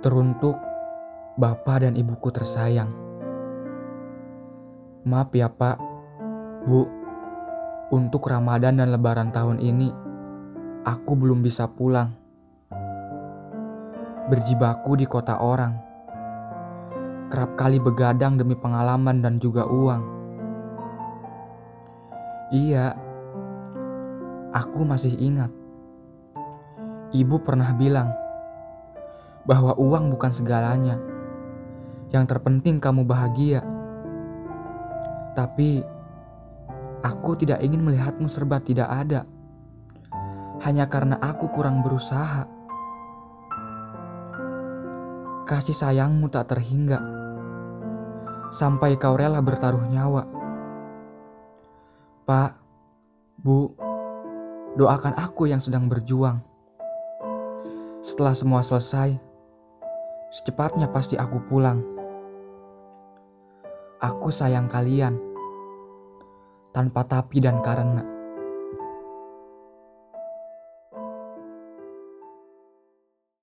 Teruntuk Bapak dan Ibuku tersayang. Maaf ya Pak, Bu, untuk Ramadan dan Lebaran tahun ini, aku belum bisa pulang. Berjibaku di kota orang. Kerap kali begadang demi pengalaman dan juga uang. Iya, aku masih ingat. Ibu pernah bilang bahwa uang bukan segalanya. Yang terpenting kamu bahagia. Tapi aku tidak ingin melihatmu serba tidak ada. Hanya karena aku kurang berusaha. Kasih sayangmu tak terhingga. Sampai kau rela bertaruh nyawa. Pak, Bu, doakan aku yang sedang berjuang. Setelah semua selesai, secepatnya pasti aku pulang. Aku sayang kalian, tanpa tapi dan karena.